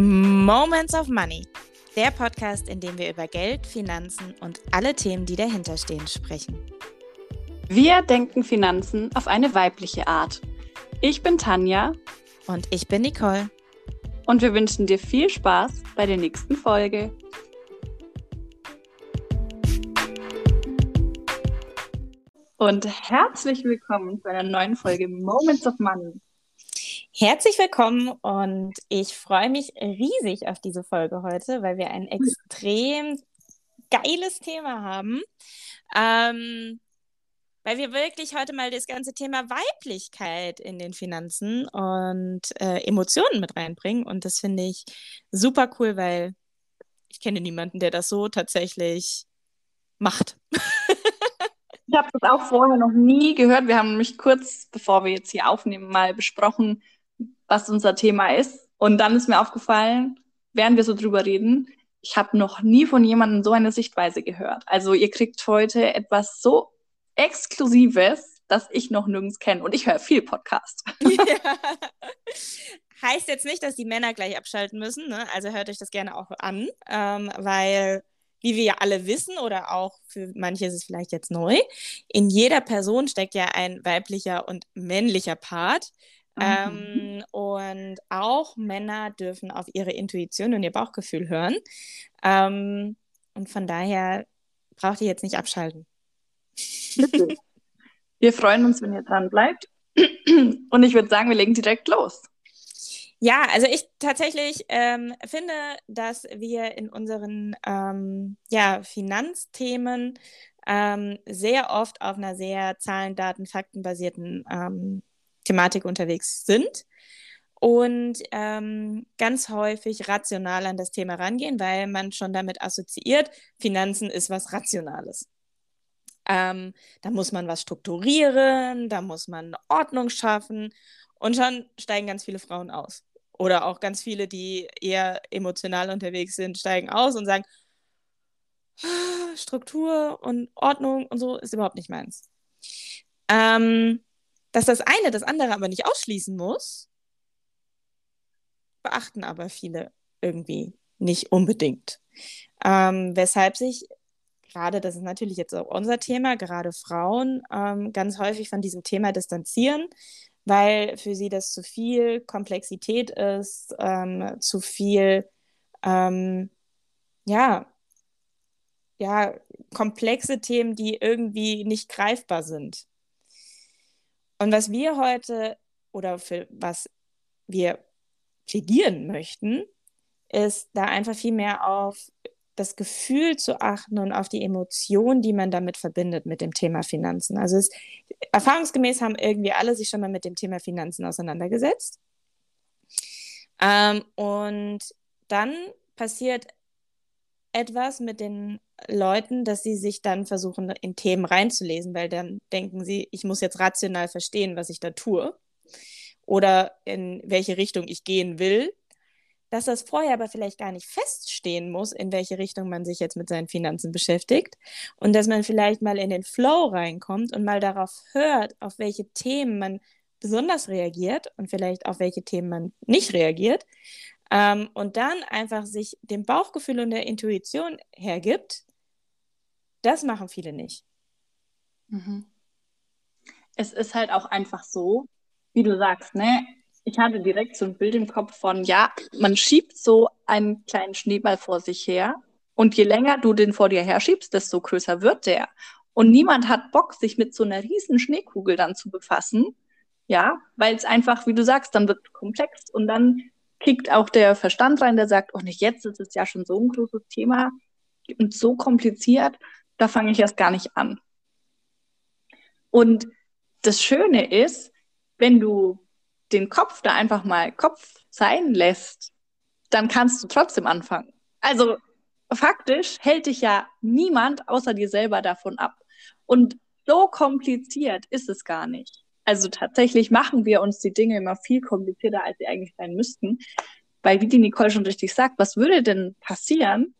Moments of Money, der Podcast, in dem wir über Geld, Finanzen und alle Themen, die dahinter stehen, sprechen. Wir denken Finanzen auf eine weibliche Art. Ich bin Tanja. Und ich bin Nicole. Und wir wünschen dir viel Spaß bei der nächsten Folge. Und herzlich willkommen zu einer neuen Folge Moments of Money. Herzlich willkommen und ich freue mich riesig auf diese Folge heute, weil wir ein extrem geiles Thema haben. Ähm, weil wir wirklich heute mal das ganze Thema Weiblichkeit in den Finanzen und äh, Emotionen mit reinbringen. Und das finde ich super cool, weil ich kenne niemanden, der das so tatsächlich macht. ich habe das auch vorher noch nie gehört. Wir haben nämlich kurz, bevor wir jetzt hier aufnehmen, mal besprochen, was unser Thema ist. Und dann ist mir aufgefallen, während wir so drüber reden, ich habe noch nie von jemandem so eine Sichtweise gehört. Also ihr kriegt heute etwas so Exklusives, das ich noch nirgends kenne. Und ich höre viel Podcast. Ja. Heißt jetzt nicht, dass die Männer gleich abschalten müssen. Ne? Also hört euch das gerne auch an, ähm, weil wie wir ja alle wissen oder auch für manche ist es vielleicht jetzt neu, in jeder Person steckt ja ein weiblicher und männlicher Part. Mhm. Ähm, und auch Männer dürfen auf ihre Intuition und ihr Bauchgefühl hören. Ähm, und von daher braucht ihr jetzt nicht abschalten. Wir freuen uns, wenn ihr dran bleibt. Und ich würde sagen, wir legen direkt los. Ja, also ich tatsächlich ähm, finde, dass wir in unseren ähm, ja, Finanzthemen ähm, sehr oft auf einer sehr Zahlen, Daten, Fakten basierten ähm, Thematik unterwegs sind und ähm, ganz häufig rational an das Thema rangehen, weil man schon damit assoziiert, Finanzen ist was Rationales. Ähm, da muss man was strukturieren, da muss man Ordnung schaffen und schon steigen ganz viele Frauen aus. Oder auch ganz viele, die eher emotional unterwegs sind, steigen aus und sagen, ah, Struktur und Ordnung und so ist überhaupt nicht meins. Ähm, dass das eine das andere aber nicht ausschließen muss, beachten aber viele irgendwie nicht unbedingt. Ähm, weshalb sich gerade, das ist natürlich jetzt auch unser Thema, gerade Frauen ähm, ganz häufig von diesem Thema distanzieren, weil für sie das zu viel Komplexität ist, ähm, zu viel, ähm, ja, ja, komplexe Themen, die irgendwie nicht greifbar sind. Und was wir heute oder für was wir plädieren möchten, ist da einfach viel mehr auf das Gefühl zu achten und auf die Emotion, die man damit verbindet mit dem Thema Finanzen. Also es, erfahrungsgemäß haben irgendwie alle sich schon mal mit dem Thema Finanzen auseinandergesetzt. Ähm, und dann passiert etwas mit den Leuten, dass sie sich dann versuchen, in Themen reinzulesen, weil dann denken sie, ich muss jetzt rational verstehen, was ich da tue oder in welche Richtung ich gehen will dass das vorher aber vielleicht gar nicht feststehen muss, in welche Richtung man sich jetzt mit seinen Finanzen beschäftigt und dass man vielleicht mal in den Flow reinkommt und mal darauf hört, auf welche Themen man besonders reagiert und vielleicht auf welche Themen man nicht reagiert ähm, und dann einfach sich dem Bauchgefühl und der Intuition hergibt, das machen viele nicht. Mhm. Es ist halt auch einfach so, wie du sagst, ne? ich hatte direkt so ein Bild im Kopf von, ja, man schiebt so einen kleinen Schneeball vor sich her und je länger du den vor dir herschiebst, desto größer wird der. Und niemand hat Bock, sich mit so einer riesen Schneekugel dann zu befassen, ja, weil es einfach, wie du sagst, dann wird komplex und dann kickt auch der Verstand rein, der sagt, oh nicht jetzt, ist es ja schon so ein großes Thema und so kompliziert, da fange ich erst gar nicht an. Und das Schöne ist, wenn du den Kopf da einfach mal Kopf sein lässt, dann kannst du trotzdem anfangen. Also faktisch hält dich ja niemand außer dir selber davon ab. Und so kompliziert ist es gar nicht. Also tatsächlich machen wir uns die Dinge immer viel komplizierter, als sie eigentlich sein müssten. Weil, wie die Nicole schon richtig sagt, was würde denn passieren,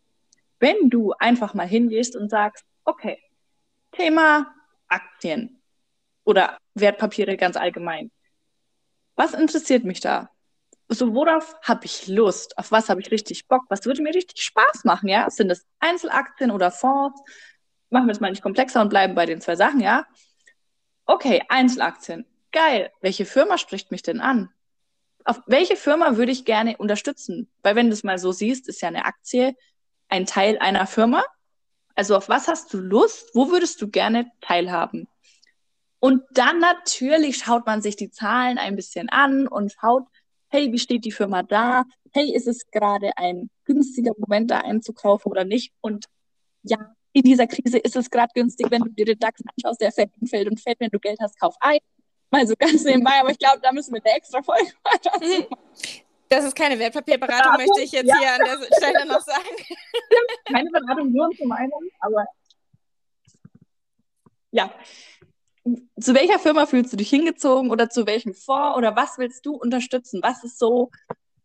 wenn du einfach mal hingehst und sagst, okay, Thema Aktien oder Wertpapiere ganz allgemein. Was interessiert mich da? so worauf habe ich Lust? Auf was habe ich richtig Bock? Was würde mir richtig Spaß machen? Ja, sind es Einzelaktien oder Fonds? Machen wir es mal nicht komplexer und bleiben bei den zwei Sachen, ja? Okay, Einzelaktien. Geil. Welche Firma spricht mich denn an? Auf welche Firma würde ich gerne unterstützen? Weil wenn du es mal so siehst, ist ja eine Aktie ein Teil einer Firma. Also auf was hast du Lust? Wo würdest du gerne teilhaben? Und dann natürlich schaut man sich die Zahlen ein bisschen an und schaut, hey, wie steht die Firma da? Hey, ist es gerade ein günstiger Moment, da einzukaufen oder nicht? Und ja, in dieser Krise ist es gerade günstig, wenn du dir den DAX anschaust, der fällt und fällt und fällt, wenn du Geld hast, kauf ein. Mal so ganz nebenbei, aber ich glaube, da müssen wir eine extra Folge machen. Das ist keine Wertpapierberatung, Beratung, möchte ich jetzt ja. hier an der Stelle noch sagen. Keine Beratung, nur zum einen, aber ja, zu welcher Firma fühlst du dich hingezogen oder zu welchem Fonds oder was willst du unterstützen? Was ist so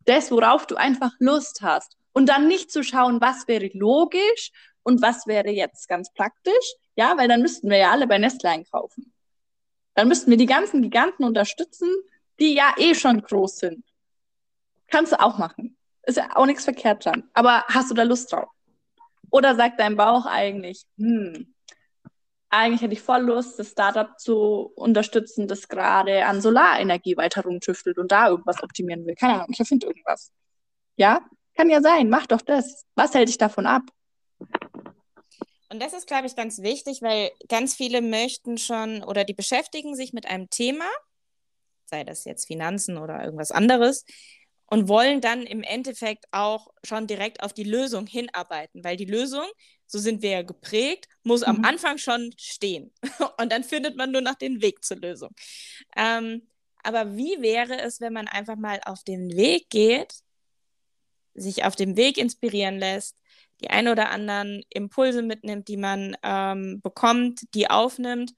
das, worauf du einfach Lust hast? Und dann nicht zu schauen, was wäre logisch und was wäre jetzt ganz praktisch, ja, weil dann müssten wir ja alle bei Nestle einkaufen. Dann müssten wir die ganzen Giganten unterstützen, die ja eh schon groß sind. Kannst du auch machen. Ist ja auch nichts verkehrt dran. Aber hast du da Lust drauf? Oder sagt dein Bauch eigentlich, hm, eigentlich hätte ich voll Lust, das Startup zu unterstützen, das gerade an Solarenergie weiter rumtüftelt und da irgendwas optimieren will. Keine Ahnung, ich erfinde irgendwas. Ja, kann ja sein, mach doch das. Was hält dich davon ab? Und das ist, glaube ich, ganz wichtig, weil ganz viele möchten schon oder die beschäftigen sich mit einem Thema, sei das jetzt Finanzen oder irgendwas anderes, und wollen dann im Endeffekt auch schon direkt auf die Lösung hinarbeiten, weil die Lösung so sind wir ja geprägt, muss mhm. am Anfang schon stehen. Und dann findet man nur noch den Weg zur Lösung. Ähm, aber wie wäre es, wenn man einfach mal auf den Weg geht, sich auf dem Weg inspirieren lässt, die ein oder anderen Impulse mitnimmt, die man ähm, bekommt, die aufnimmt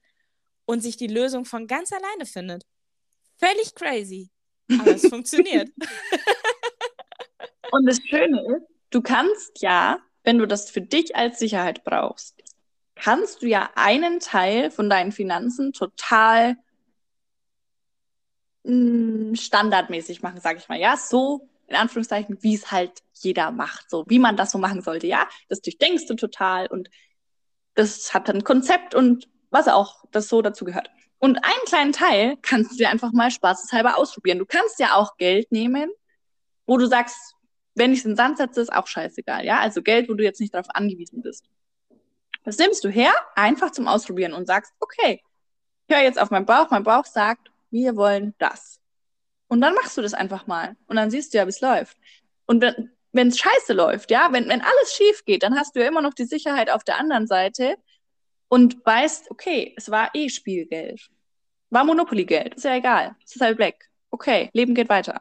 und sich die Lösung von ganz alleine findet? Völlig crazy. Aber es funktioniert. Und das Schöne ist, du kannst ja wenn du das für dich als Sicherheit brauchst, kannst du ja einen Teil von deinen Finanzen total mh, mm, standardmäßig machen, sage ich mal. Ja, so in Anführungszeichen, wie es halt jeder macht, so wie man das so machen sollte. Ja, das durchdenkst du total und das hat dann ein Konzept und was auch das so dazu gehört. Und einen kleinen Teil kannst du dir einfach mal spaßeshalber ausprobieren. Du kannst ja auch Geld nehmen, wo du sagst, wenn ich es in den Sand setze, ist auch scheißegal, ja? Also Geld, wo du jetzt nicht darauf angewiesen bist. Das nimmst du her, einfach zum Ausprobieren und sagst, okay, ich höre jetzt auf meinen Bauch, mein Bauch sagt, wir wollen das. Und dann machst du das einfach mal. Und dann siehst du ja, wie es läuft. Und wenn es scheiße läuft, ja, wenn, wenn alles schief geht, dann hast du ja immer noch die Sicherheit auf der anderen Seite und weißt, okay, es war eh Spielgeld. War Monopoly-Geld, ist ja egal. Es ist halt weg. Okay, Leben geht weiter.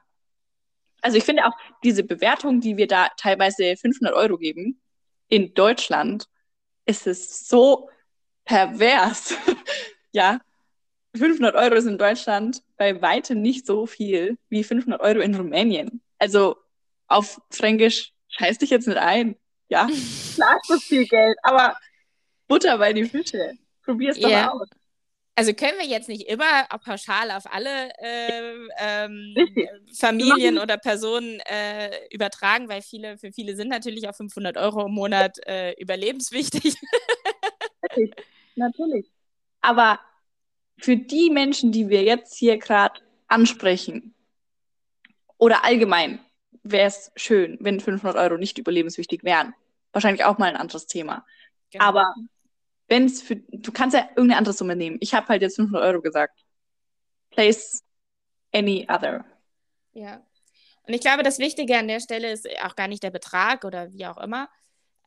Also ich finde auch diese Bewertung, die wir da teilweise 500 Euro geben, in Deutschland, ist es so pervers. ja, 500 Euro ist in Deutschland bei weitem nicht so viel wie 500 Euro in Rumänien. Also auf Fränkisch scheiß dich jetzt nicht ein. Ja, klar ist das viel Geld, aber Butter bei die Fische. Probier's doch yeah. aus. Also können wir jetzt nicht immer pauschal auf alle äh, ähm, Familien oder Personen äh, übertragen, weil viele, für viele sind natürlich auch 500 Euro im Monat äh, überlebenswichtig. natürlich, natürlich. Aber für die Menschen, die wir jetzt hier gerade ansprechen, oder allgemein, wäre es schön, wenn 500 Euro nicht überlebenswichtig wären. Wahrscheinlich auch mal ein anderes Thema. Genau. Aber wenn es für, du kannst ja irgendeine andere Summe nehmen. Ich habe halt jetzt 500 Euro gesagt. Place any other. Ja. Und ich glaube, das Wichtige an der Stelle ist auch gar nicht der Betrag oder wie auch immer.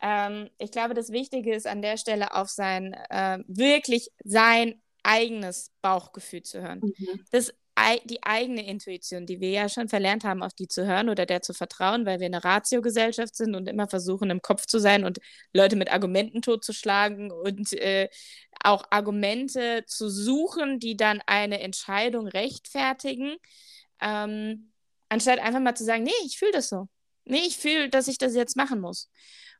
Ähm, ich glaube, das Wichtige ist an der Stelle auf sein, äh, wirklich sein eigenes Bauchgefühl zu hören. Mhm. Das die eigene Intuition, die wir ja schon verlernt haben, auf die zu hören oder der zu vertrauen, weil wir eine Ratio-Gesellschaft sind und immer versuchen, im Kopf zu sein und Leute mit Argumenten totzuschlagen und äh, auch Argumente zu suchen, die dann eine Entscheidung rechtfertigen, ähm, anstatt einfach mal zu sagen, nee, ich fühle das so. Nee, ich fühle, dass ich das jetzt machen muss.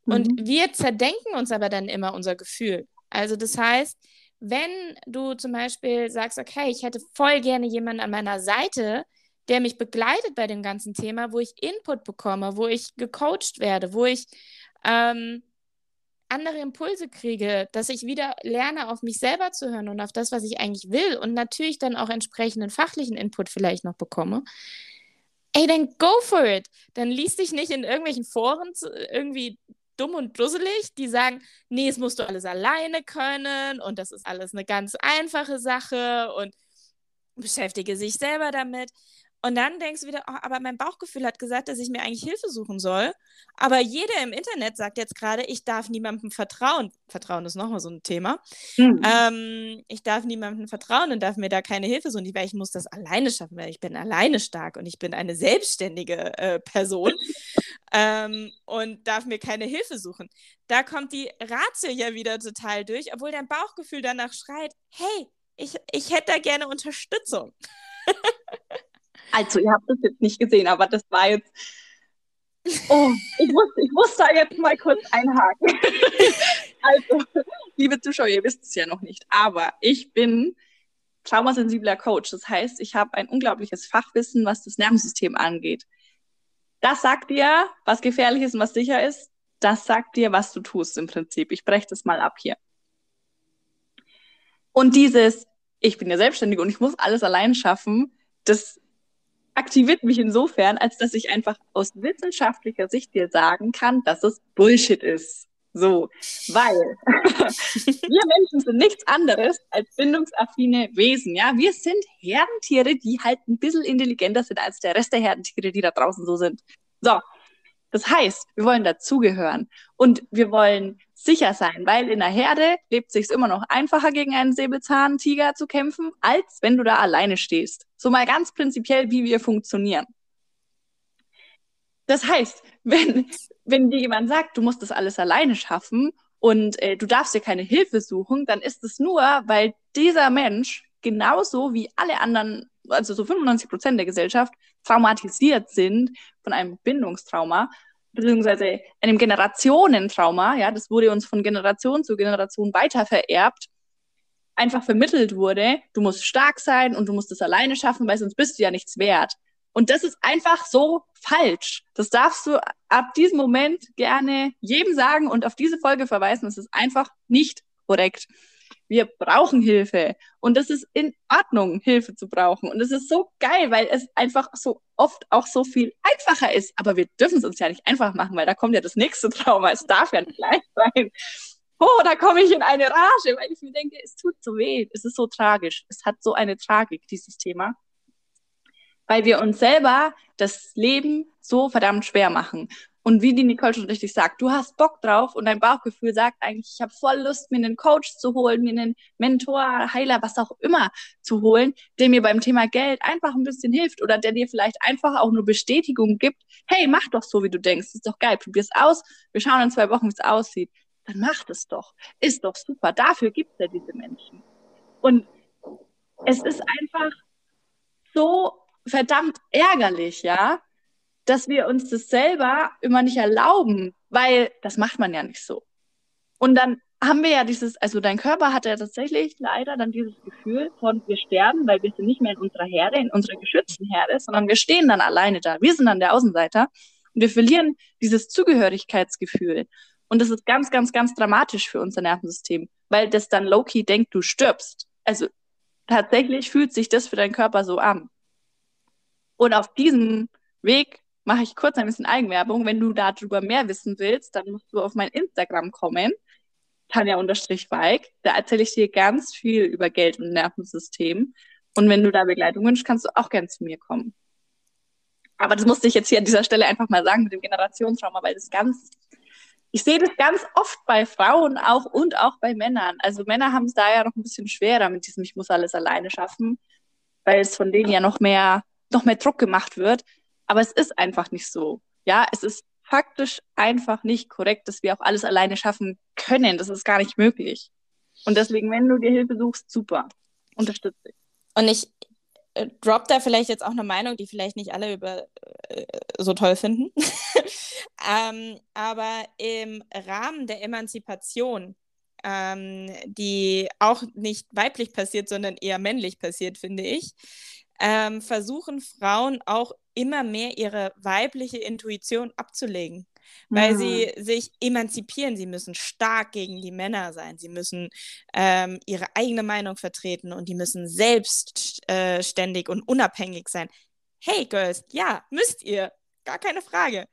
Mhm. Und wir zerdenken uns aber dann immer unser Gefühl. Also das heißt, wenn du zum Beispiel sagst, okay, ich hätte voll gerne jemanden an meiner Seite, der mich begleitet bei dem ganzen Thema, wo ich Input bekomme, wo ich gecoacht werde, wo ich ähm, andere Impulse kriege, dass ich wieder lerne, auf mich selber zu hören und auf das, was ich eigentlich will und natürlich dann auch entsprechenden fachlichen Input vielleicht noch bekomme. Ey, dann go for it. Dann liest dich nicht in irgendwelchen Foren irgendwie dumm und dusselig, die sagen, nee, es musst du alles alleine können und das ist alles eine ganz einfache Sache und beschäftige sich selber damit. Und dann denkst du wieder, oh, aber mein Bauchgefühl hat gesagt, dass ich mir eigentlich Hilfe suchen soll. Aber jeder im Internet sagt jetzt gerade, ich darf niemandem vertrauen. Vertrauen ist nochmal so ein Thema. Mhm. Ähm, ich darf niemandem vertrauen und darf mir da keine Hilfe suchen, weil ich muss das alleine schaffen, weil ich bin alleine stark und ich bin eine selbstständige äh, Person ähm, und darf mir keine Hilfe suchen. Da kommt die Ratio ja wieder total durch, obwohl dein Bauchgefühl danach schreit, hey, ich, ich hätte da gerne Unterstützung. Also, ihr habt das jetzt nicht gesehen, aber das war jetzt. Oh, ich muss, ich muss da jetzt mal kurz einhaken. also, liebe Zuschauer, ihr wisst es ja noch nicht, aber ich bin traumasensibler Coach. Das heißt, ich habe ein unglaubliches Fachwissen, was das Nervensystem angeht. Das sagt dir, was gefährlich ist und was sicher ist. Das sagt dir, was du tust im Prinzip. Ich breche das mal ab hier. Und dieses, ich bin ja selbstständig und ich muss alles allein schaffen, das aktiviert mich insofern, als dass ich einfach aus wissenschaftlicher Sicht dir sagen kann, dass es Bullshit ist. So, weil wir Menschen sind nichts anderes als bindungsaffine Wesen, ja. Wir sind Herdentiere, die halt ein bisschen intelligenter sind als der Rest der Herdentiere, die da draußen so sind. So, das heißt, wir wollen dazugehören und wir wollen sicher sein, weil in der Herde lebt sich immer noch einfacher, gegen einen Säbelzahntiger zu kämpfen, als wenn du da alleine stehst. So mal ganz prinzipiell, wie wir funktionieren. Das heißt, wenn, wenn dir jemand sagt, du musst das alles alleine schaffen und äh, du darfst dir keine Hilfe suchen, dann ist es nur, weil dieser Mensch genauso wie alle anderen, also so 95 Prozent der Gesellschaft, traumatisiert sind von einem Bindungstrauma, beziehungsweise einem Generationentrauma, ja, das wurde uns von Generation zu Generation weiter vererbt, einfach vermittelt wurde, du musst stark sein und du musst es alleine schaffen, weil sonst bist du ja nichts wert. Und das ist einfach so falsch. Das darfst du ab diesem Moment gerne jedem sagen und auf diese Folge verweisen. Es ist einfach nicht korrekt. Wir brauchen Hilfe. Und das ist in Ordnung, Hilfe zu brauchen. Und es ist so geil, weil es einfach so oft auch so viel einfacher ist. Aber wir dürfen es uns ja nicht einfach machen, weil da kommt ja das nächste Trauma. Es darf ja nicht leicht sein. Oh, da komme ich in eine Rage, weil ich mir denke, es tut so weh. Es ist so tragisch. Es hat so eine Tragik, dieses Thema. Weil wir uns selber das Leben so verdammt schwer machen. Und wie die Nicole schon richtig sagt, du hast Bock drauf und dein Bauchgefühl sagt eigentlich, ich habe voll Lust, mir einen Coach zu holen, mir einen Mentor, Heiler, was auch immer zu holen, der mir beim Thema Geld einfach ein bisschen hilft oder der dir vielleicht einfach auch nur Bestätigung gibt, hey, mach doch so, wie du denkst, ist doch geil, probier's aus, wir schauen in zwei Wochen, wie es aussieht. Dann mach es doch, ist doch super, dafür gibt es ja diese Menschen. Und es ist einfach so verdammt ärgerlich, ja, dass wir uns das selber immer nicht erlauben, weil das macht man ja nicht so. Und dann haben wir ja dieses, also dein Körper hat ja tatsächlich leider dann dieses Gefühl von wir sterben, weil wir sind nicht mehr in unserer Herde, in unserer geschützten Herde, sondern wir stehen dann alleine da. Wir sind dann der Außenseiter und wir verlieren dieses Zugehörigkeitsgefühl. Und das ist ganz, ganz, ganz dramatisch für unser Nervensystem, weil das dann Loki denkt, du stirbst. Also tatsächlich fühlt sich das für deinen Körper so an. Und auf diesem Weg mache ich kurz ein bisschen Eigenwerbung. Wenn du darüber mehr wissen willst, dann musst du auf mein Instagram kommen, Tanja-Weig. Da erzähle ich dir ganz viel über Geld und Nervensystem. Und wenn du da Begleitung wünschst, kannst du auch gerne zu mir kommen. Aber das musste ich jetzt hier an dieser Stelle einfach mal sagen mit dem Generationstrauma, weil das ganz, ich sehe das ganz oft bei Frauen auch und auch bei Männern. Also Männer haben es da ja noch ein bisschen schwerer mit diesem, ich muss alles alleine schaffen, weil es von denen ja noch mehr, noch mehr Druck gemacht wird. Aber es ist einfach nicht so. Ja, es ist faktisch einfach nicht korrekt, dass wir auch alles alleine schaffen können. Das ist gar nicht möglich. Und deswegen, wenn du dir Hilfe suchst, super. Unterstütze dich. Und ich äh, drop da vielleicht jetzt auch eine Meinung, die vielleicht nicht alle über äh, so toll finden. ähm, aber im Rahmen der Emanzipation, ähm, die auch nicht weiblich passiert, sondern eher männlich passiert, finde ich, ähm, versuchen Frauen auch immer mehr ihre weibliche Intuition abzulegen, weil mhm. sie sich emanzipieren. Sie müssen stark gegen die Männer sein. Sie müssen ähm, ihre eigene Meinung vertreten und die müssen selbstständig äh, und unabhängig sein. Hey, Girls, ja, müsst ihr. Gar keine Frage.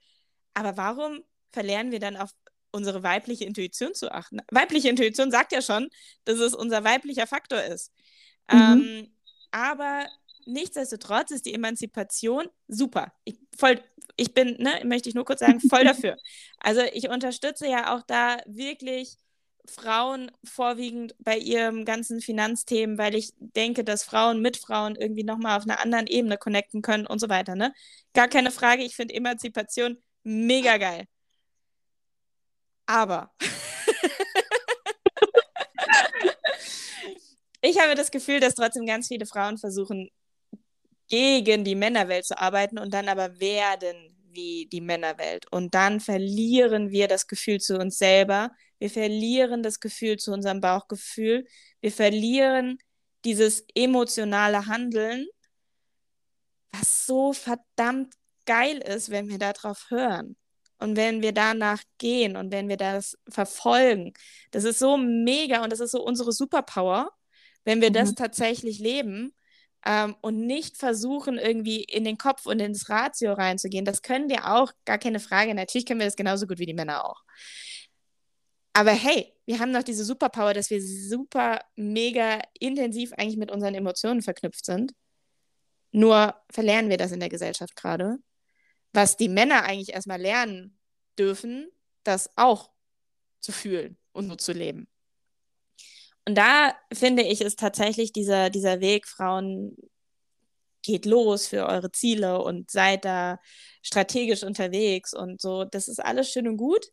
Aber warum verlernen wir dann auf unsere weibliche Intuition zu achten? Weibliche Intuition sagt ja schon, dass es unser weiblicher Faktor ist. Mhm. Ähm, aber nichtsdestotrotz ist die Emanzipation super. Ich, voll, ich bin, ne, möchte ich nur kurz sagen, voll dafür. Also ich unterstütze ja auch da wirklich Frauen vorwiegend bei ihrem ganzen Finanzthemen, weil ich denke, dass Frauen mit Frauen irgendwie nochmal auf einer anderen Ebene connecten können und so weiter. Ne? Gar keine Frage, ich finde Emanzipation mega geil. Aber ich habe das Gefühl, dass trotzdem ganz viele Frauen versuchen, gegen die Männerwelt zu arbeiten und dann aber werden wie die Männerwelt. Und dann verlieren wir das Gefühl zu uns selber. Wir verlieren das Gefühl zu unserem Bauchgefühl. Wir verlieren dieses emotionale Handeln, was so verdammt geil ist, wenn wir darauf hören. Und wenn wir danach gehen und wenn wir das verfolgen, das ist so mega und das ist so unsere Superpower, wenn wir mhm. das tatsächlich leben ähm, und nicht versuchen, irgendwie in den Kopf und ins Ratio reinzugehen. Das können wir auch, gar keine Frage. Natürlich können wir das genauso gut wie die Männer auch. Aber hey, wir haben noch diese Superpower, dass wir super, mega intensiv eigentlich mit unseren Emotionen verknüpft sind. Nur verlernen wir das in der Gesellschaft gerade. Was die Männer eigentlich erstmal lernen dürfen, das auch zu fühlen und so zu leben. Und da finde ich, ist tatsächlich dieser, dieser Weg, Frauen geht los für eure Ziele und seid da strategisch unterwegs und so. Das ist alles schön und gut.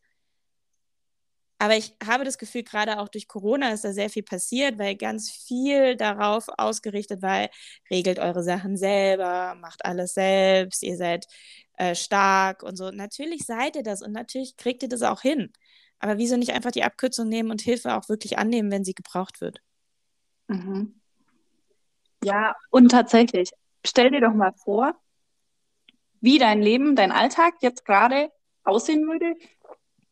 Aber ich habe das Gefühl, gerade auch durch Corona ist da sehr viel passiert, weil ganz viel darauf ausgerichtet war, regelt eure Sachen selber, macht alles selbst, ihr seid äh, stark und so. Natürlich seid ihr das und natürlich kriegt ihr das auch hin. Aber wieso nicht einfach die Abkürzung nehmen und Hilfe auch wirklich annehmen, wenn sie gebraucht wird? Mhm. Ja, und tatsächlich, stell dir doch mal vor, wie dein Leben, dein Alltag jetzt gerade aussehen würde,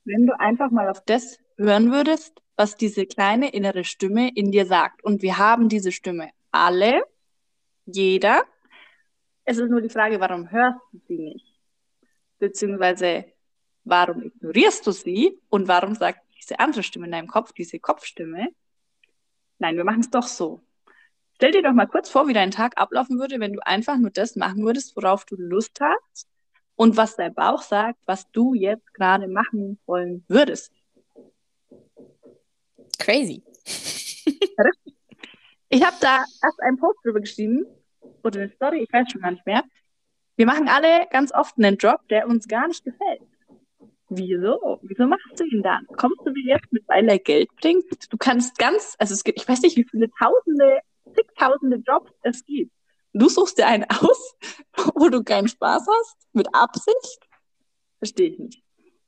wenn du einfach mal auf das hören würdest, was diese kleine innere Stimme in dir sagt. Und wir haben diese Stimme alle, jeder. Es ist nur die Frage, warum hörst du sie nicht? Beziehungsweise, warum ignorierst du sie und warum sagt diese andere Stimme in deinem Kopf, diese Kopfstimme, nein, wir machen es doch so. Stell dir doch mal kurz vor, wie dein Tag ablaufen würde, wenn du einfach nur das machen würdest, worauf du Lust hast und was dein Bauch sagt, was du jetzt gerade machen wollen würdest. Crazy. ich habe da erst einen Post drüber geschrieben oder eine Story, ich weiß schon gar nicht mehr. Wir machen alle ganz oft einen Job, der uns gar nicht gefällt. Wieso? Wieso machst du ihn dann? Kommst du dir jetzt mit, weil er Geld bringt? Du kannst ganz, also es gibt, ich weiß nicht, wie viele Tausende, zigtausende Jobs es gibt. Du suchst dir einen aus, wo du keinen Spaß hast, mit Absicht? Verstehe ich nicht.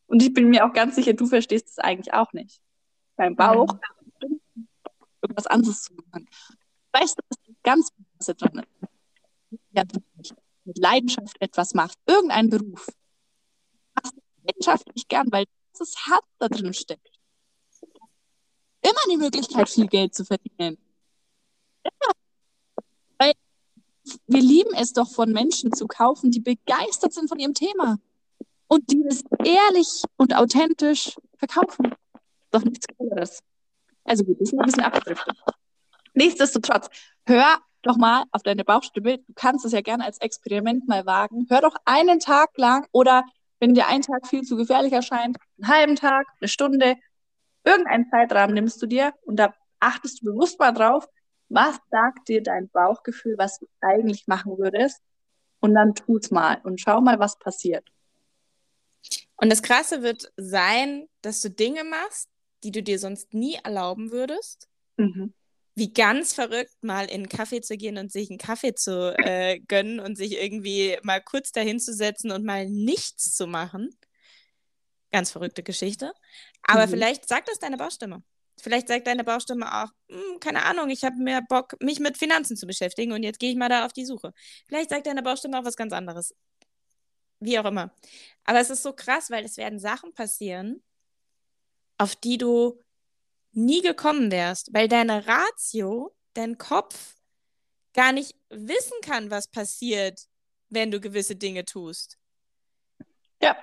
Und ich bin mir auch ganz sicher, du verstehst es eigentlich auch nicht. Beim Bauch mhm. irgendwas anderes zu machen. Weißt du, was ganz Böse dran ist? Ja, mit Leidenschaft etwas machst, irgendein Beruf, leidenschaftlich gern, weil das hart da drin steckt. Immer die Möglichkeit, viel Geld zu verdienen. Immer. Weil wir lieben es doch von Menschen zu kaufen, die begeistert sind von ihrem Thema und die es ehrlich und authentisch verkaufen. Doch nichts Cooleres. Also gut, das ist ein bisschen abgedriftet. Nichtsdestotrotz, hör doch mal auf deine Bauchstimme. Du kannst es ja gerne als Experiment mal wagen. Hör doch einen Tag lang oder wenn dir ein Tag viel zu gefährlich erscheint, einen halben Tag, eine Stunde, irgendeinen Zeitrahmen nimmst du dir und da achtest du bewusst mal drauf, was sagt dir dein Bauchgefühl, was du eigentlich machen würdest und dann tu's mal und schau mal, was passiert. Und das Krasse wird sein, dass du Dinge machst, die du dir sonst nie erlauben würdest. Mhm wie ganz verrückt, mal in einen Kaffee zu gehen und sich einen Kaffee zu äh, gönnen und sich irgendwie mal kurz dahin zu setzen und mal nichts zu machen. Ganz verrückte Geschichte. Aber mhm. vielleicht sagt das deine Baustimme. Vielleicht sagt deine Baustimme auch, hm, keine Ahnung, ich habe mehr Bock, mich mit Finanzen zu beschäftigen und jetzt gehe ich mal da auf die Suche. Vielleicht sagt deine Baustimme auch was ganz anderes. Wie auch immer. Aber es ist so krass, weil es werden Sachen passieren, auf die du nie gekommen wärst, weil deine Ratio, dein Kopf gar nicht wissen kann, was passiert, wenn du gewisse Dinge tust. Ja.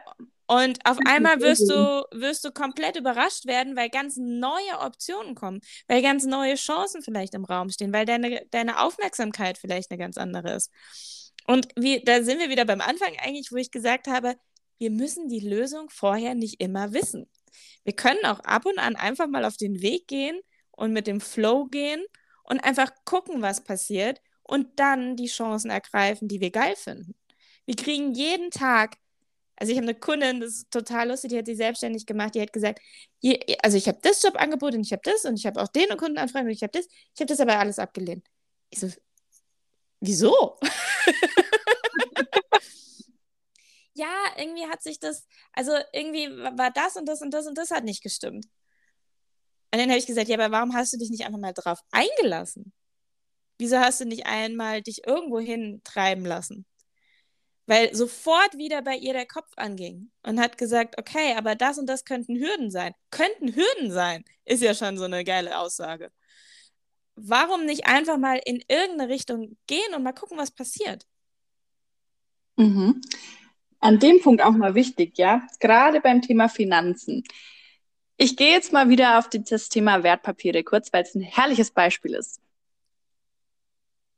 Und auf einmal wirst du, wirst du komplett überrascht werden, weil ganz neue Optionen kommen, weil ganz neue Chancen vielleicht im Raum stehen, weil deine, deine Aufmerksamkeit vielleicht eine ganz andere ist. Und wie, da sind wir wieder beim Anfang eigentlich, wo ich gesagt habe, wir müssen die Lösung vorher nicht immer wissen. Wir können auch ab und an einfach mal auf den Weg gehen und mit dem Flow gehen und einfach gucken, was passiert und dann die Chancen ergreifen, die wir geil finden. Wir kriegen jeden Tag also ich habe eine Kundin, das ist total lustig, die hat sich selbstständig gemacht, die hat gesagt, je, also ich habe das Jobangebot und ich habe das und ich habe auch den Kundenanfragen und ich habe das, ich habe das aber alles abgelehnt. Ich so, wieso? ja, irgendwie hat sich das, also irgendwie war das und das und das und das hat nicht gestimmt. Und dann habe ich gesagt, ja, aber warum hast du dich nicht einfach mal drauf eingelassen? Wieso hast du nicht einmal dich irgendwo hin treiben lassen? weil sofort wieder bei ihr der Kopf anging und hat gesagt, okay, aber das und das könnten Hürden sein. Könnten Hürden sein, ist ja schon so eine geile Aussage. Warum nicht einfach mal in irgendeine Richtung gehen und mal gucken, was passiert? Mhm. An dem Punkt auch mal wichtig, ja, gerade beim Thema Finanzen. Ich gehe jetzt mal wieder auf das Thema Wertpapiere kurz, weil es ein herrliches Beispiel ist.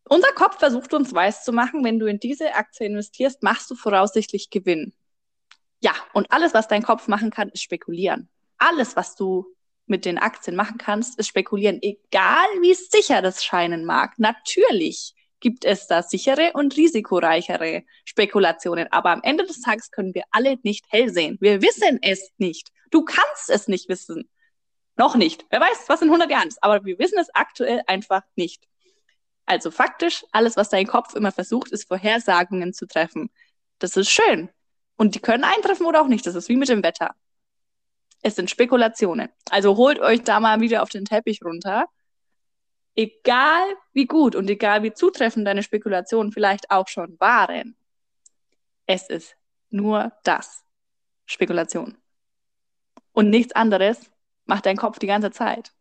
Unser Kopf versucht uns weiszumachen, wenn du in diese Aktie investierst, machst du voraussichtlich Gewinn. Ja, und alles, was dein Kopf machen kann, ist spekulieren. Alles, was du mit den Aktien machen kannst, ist spekulieren, egal wie sicher das scheinen mag. Natürlich gibt es da sichere und risikoreichere Spekulationen, aber am Ende des Tages können wir alle nicht hell sehen. Wir wissen es nicht. Du kannst es nicht wissen. Noch nicht. Wer weiß, was in 100 Jahren ist, aber wir wissen es aktuell einfach nicht. Also faktisch, alles, was dein Kopf immer versucht, ist Vorhersagungen zu treffen. Das ist schön. Und die können eintreffen oder auch nicht. Das ist wie mit dem Wetter. Es sind Spekulationen. Also holt euch da mal wieder auf den Teppich runter. Egal wie gut und egal wie zutreffend deine Spekulationen vielleicht auch schon waren, es ist nur das. Spekulation. Und nichts anderes macht dein Kopf die ganze Zeit.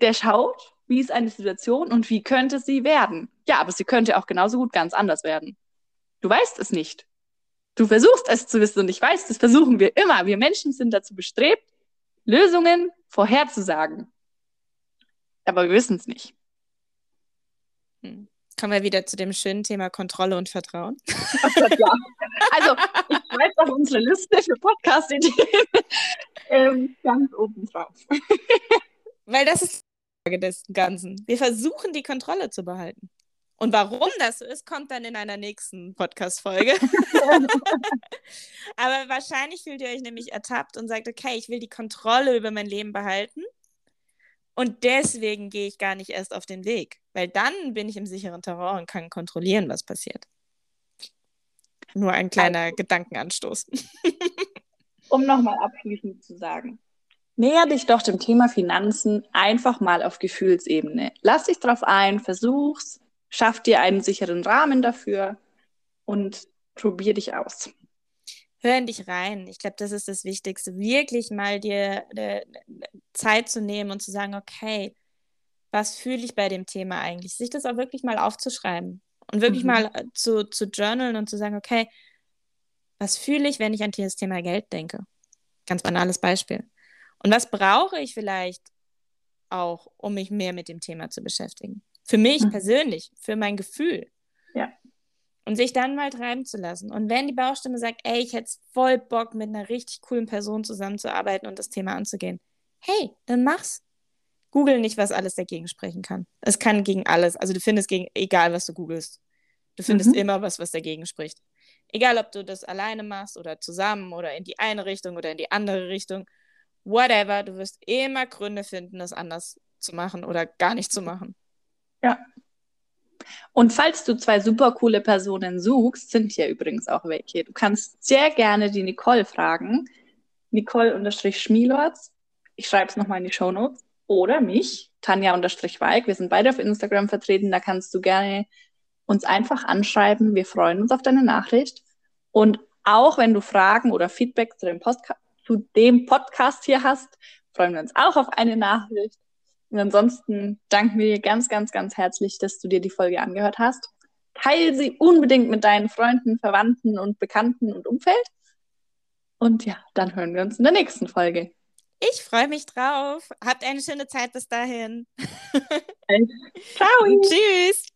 Der schaut wie ist eine Situation und wie könnte sie werden? Ja, aber sie könnte auch genauso gut ganz anders werden. Du weißt es nicht. Du versuchst es zu wissen und ich weiß, das versuchen wir immer. Wir Menschen sind dazu bestrebt, Lösungen vorherzusagen. Aber wir wissen es nicht. Hm. Kommen wir wieder zu dem schönen Thema Kontrolle und Vertrauen. Gott, ja. Also, ich schreibe auf unsere Liste für Podcast-Ideen ähm, ganz oben drauf. Weil das ist des Ganzen. Wir versuchen, die Kontrolle zu behalten. Und warum das so ist, kommt dann in einer nächsten Podcast-Folge. Aber wahrscheinlich fühlt ihr euch nämlich ertappt und sagt, okay, ich will die Kontrolle über mein Leben behalten. Und deswegen gehe ich gar nicht erst auf den Weg. Weil dann bin ich im sicheren Terrain und kann kontrollieren, was passiert. Nur ein kleiner also, Gedankenanstoß. um nochmal abschließend zu sagen, Näher dich doch dem Thema Finanzen einfach mal auf Gefühlsebene. Lass dich drauf ein, versuch's, schaff dir einen sicheren Rahmen dafür und probier dich aus. Hör in dich rein. Ich glaube, das ist das Wichtigste. Wirklich mal dir äh, Zeit zu nehmen und zu sagen, okay, was fühle ich bei dem Thema eigentlich? Sich das auch wirklich mal aufzuschreiben und wirklich mhm. mal äh, zu, zu journalen und zu sagen, okay, was fühle ich, wenn ich an das Thema Geld denke? Ganz banales Beispiel. Und was brauche ich vielleicht auch, um mich mehr mit dem Thema zu beschäftigen? Für mich mhm. persönlich, für mein Gefühl. Ja. Und sich dann mal treiben zu lassen. Und wenn die Bauchstimme sagt, ey, ich hätte voll Bock, mit einer richtig coolen Person zusammenzuarbeiten und das Thema anzugehen, hey, dann mach's. Google nicht, was alles dagegen sprechen kann. Es kann gegen alles. Also du findest gegen, egal was du googelst. Du findest mhm. immer was, was dagegen spricht. Egal, ob du das alleine machst oder zusammen oder in die eine Richtung oder in die andere Richtung whatever, du wirst immer Gründe finden, das anders zu machen oder gar nicht zu machen. Ja. Und falls du zwei super coole Personen suchst, sind hier übrigens auch welche. Du kannst sehr gerne die Nicole fragen. Nicole-Schmielorts. Ich schreibe es nochmal in die Show Notes. Oder mich, Tanja-Weig. Wir sind beide auf Instagram vertreten. Da kannst du gerne uns einfach anschreiben. Wir freuen uns auf deine Nachricht. Und auch wenn du Fragen oder Feedback zu dem, Postka zu dem Podcast hier hast, freuen wir uns auch auf eine Nachricht. Und ansonsten danken wir dir ganz, ganz, ganz herzlich, dass du dir die Folge angehört hast. Teil sie unbedingt mit deinen Freunden, Verwandten und Bekannten und Umfeld. Und ja, dann hören wir uns in der nächsten Folge. Ich freue mich drauf. Habt eine schöne Zeit bis dahin. Ciao. Tschüss.